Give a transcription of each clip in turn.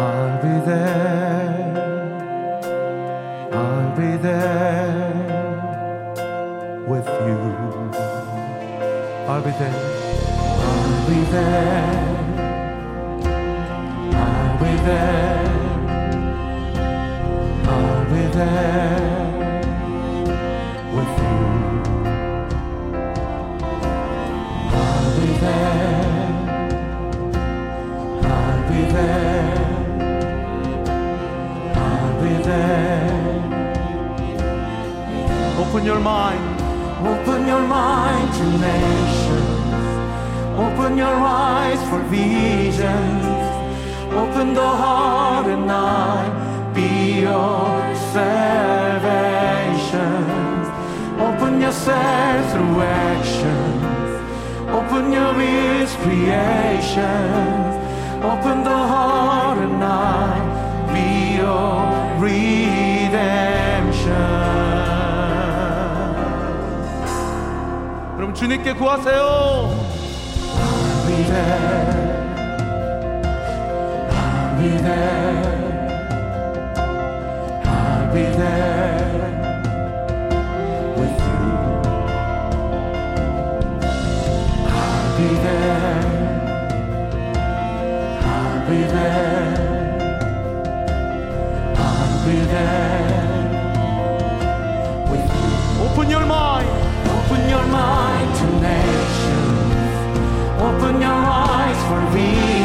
I'll be there, I'll be there with you. I'll be there, I'll be there, I'll be there, I'll be there. Open your mind. Open your mind to nations. Open your eyes for visions. Open the heart and eye. Be your salvation. Open yourself through actions. Open your ears, creations. Open the heart and eye. Be your redemption. 그럼 주님께 구하세요. I'll be there. I'll be there. I'll be there with you. I'll be there. I'll be there. I'll be there with you. Open your mind. Open your mind to nations. Open your eyes for visions.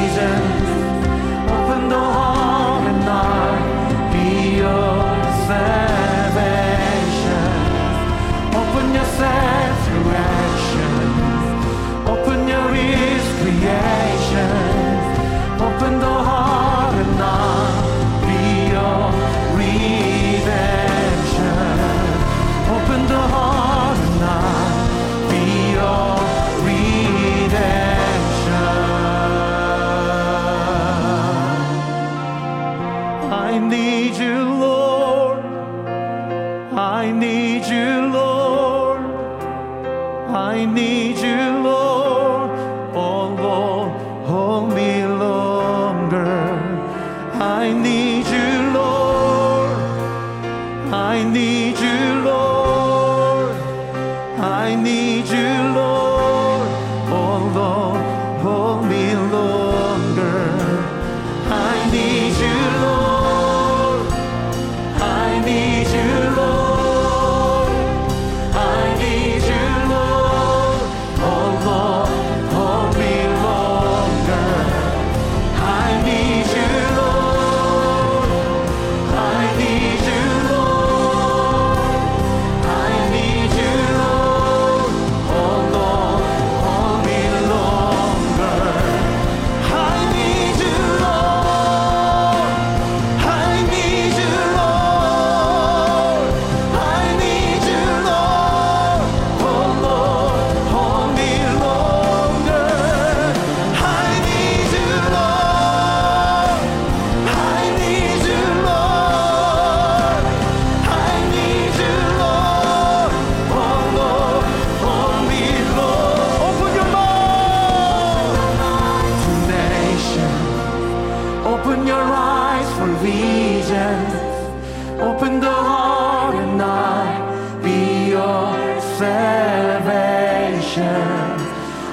Open the heart and eye. Be your salvation.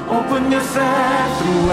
Open yourself through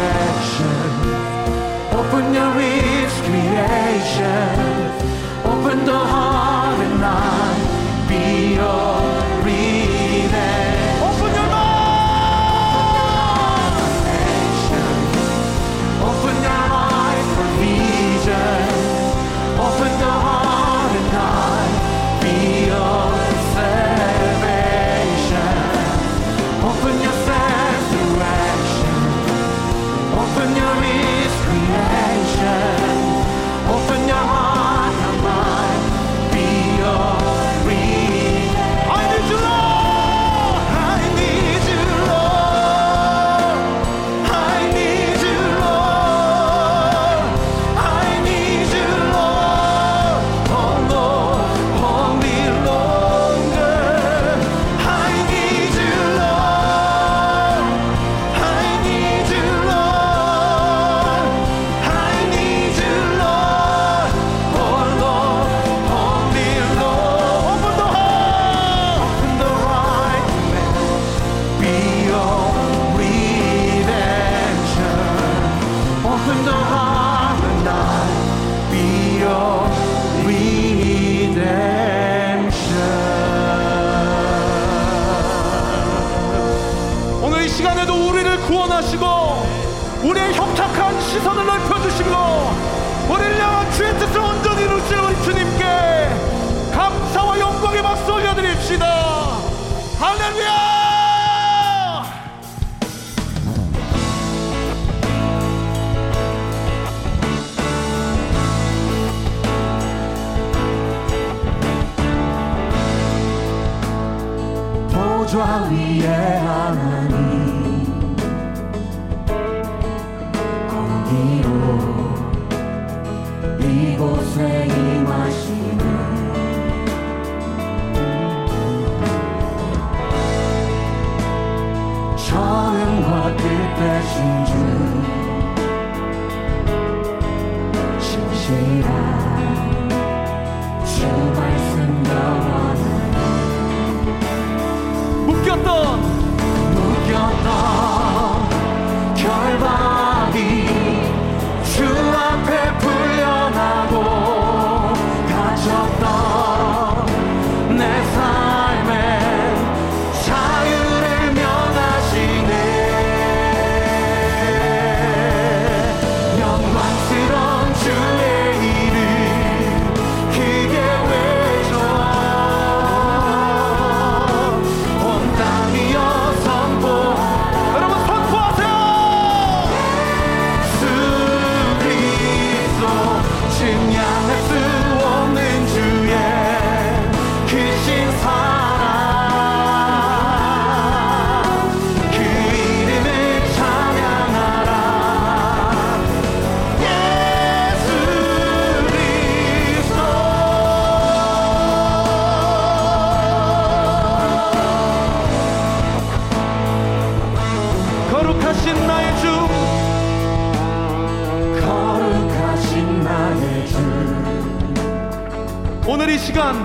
시간에도 우리를 구원하시고 우리의 협착한 시선을 넓혀주시고 우리를 향한 주의 뜻을 온전히 이루실 우리 주님께 감사와 영광의 박수 올려드립시다. 할렐루야! 보좌 위에 하늘. 오늘 이 시간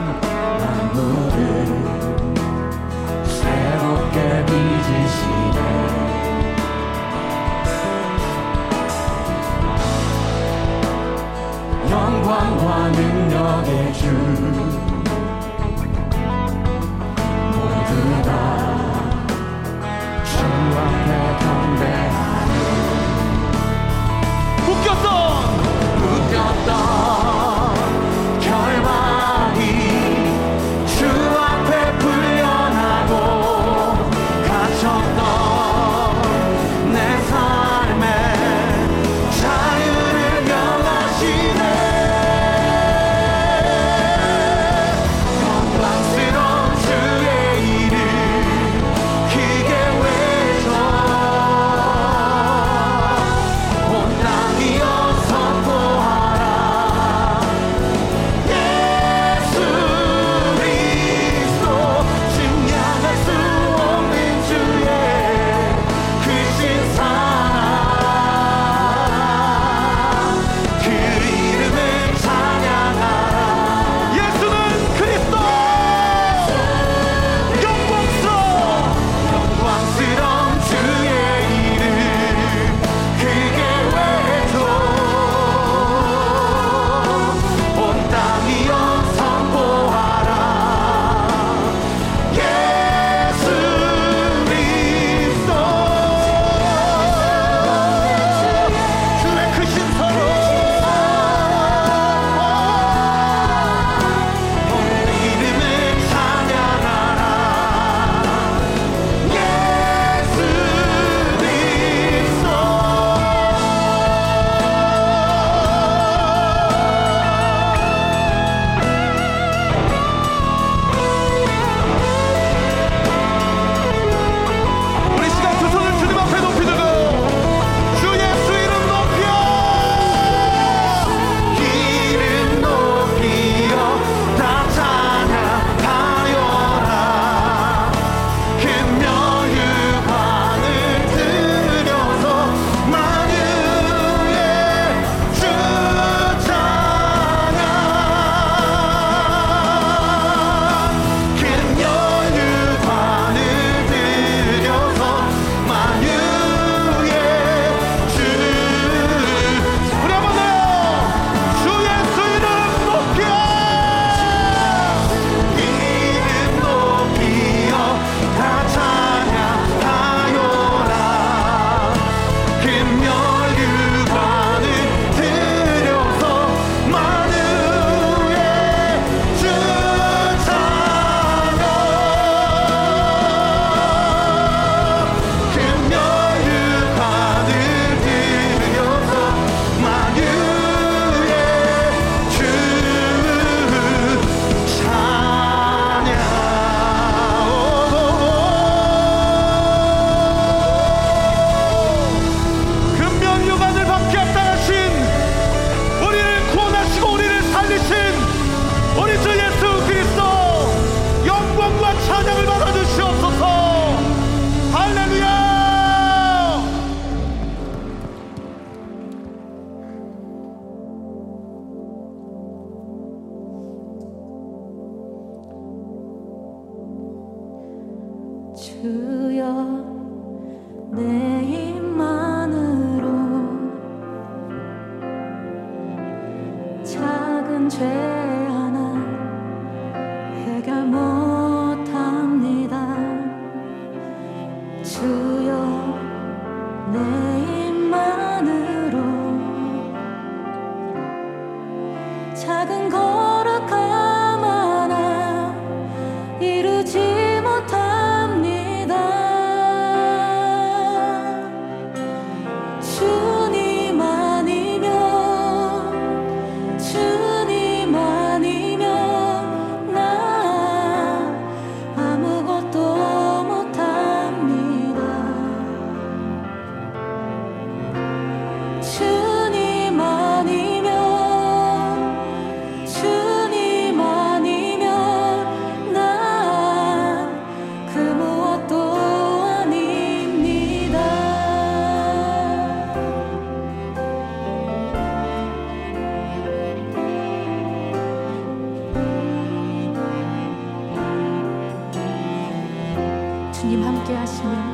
주의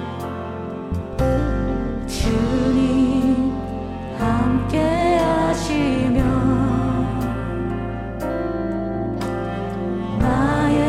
거룩함으로 나도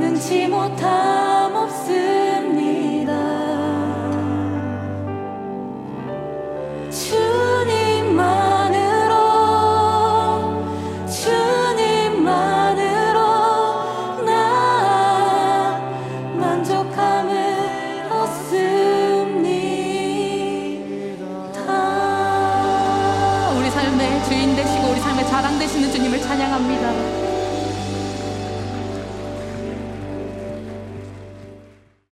갚는지 못한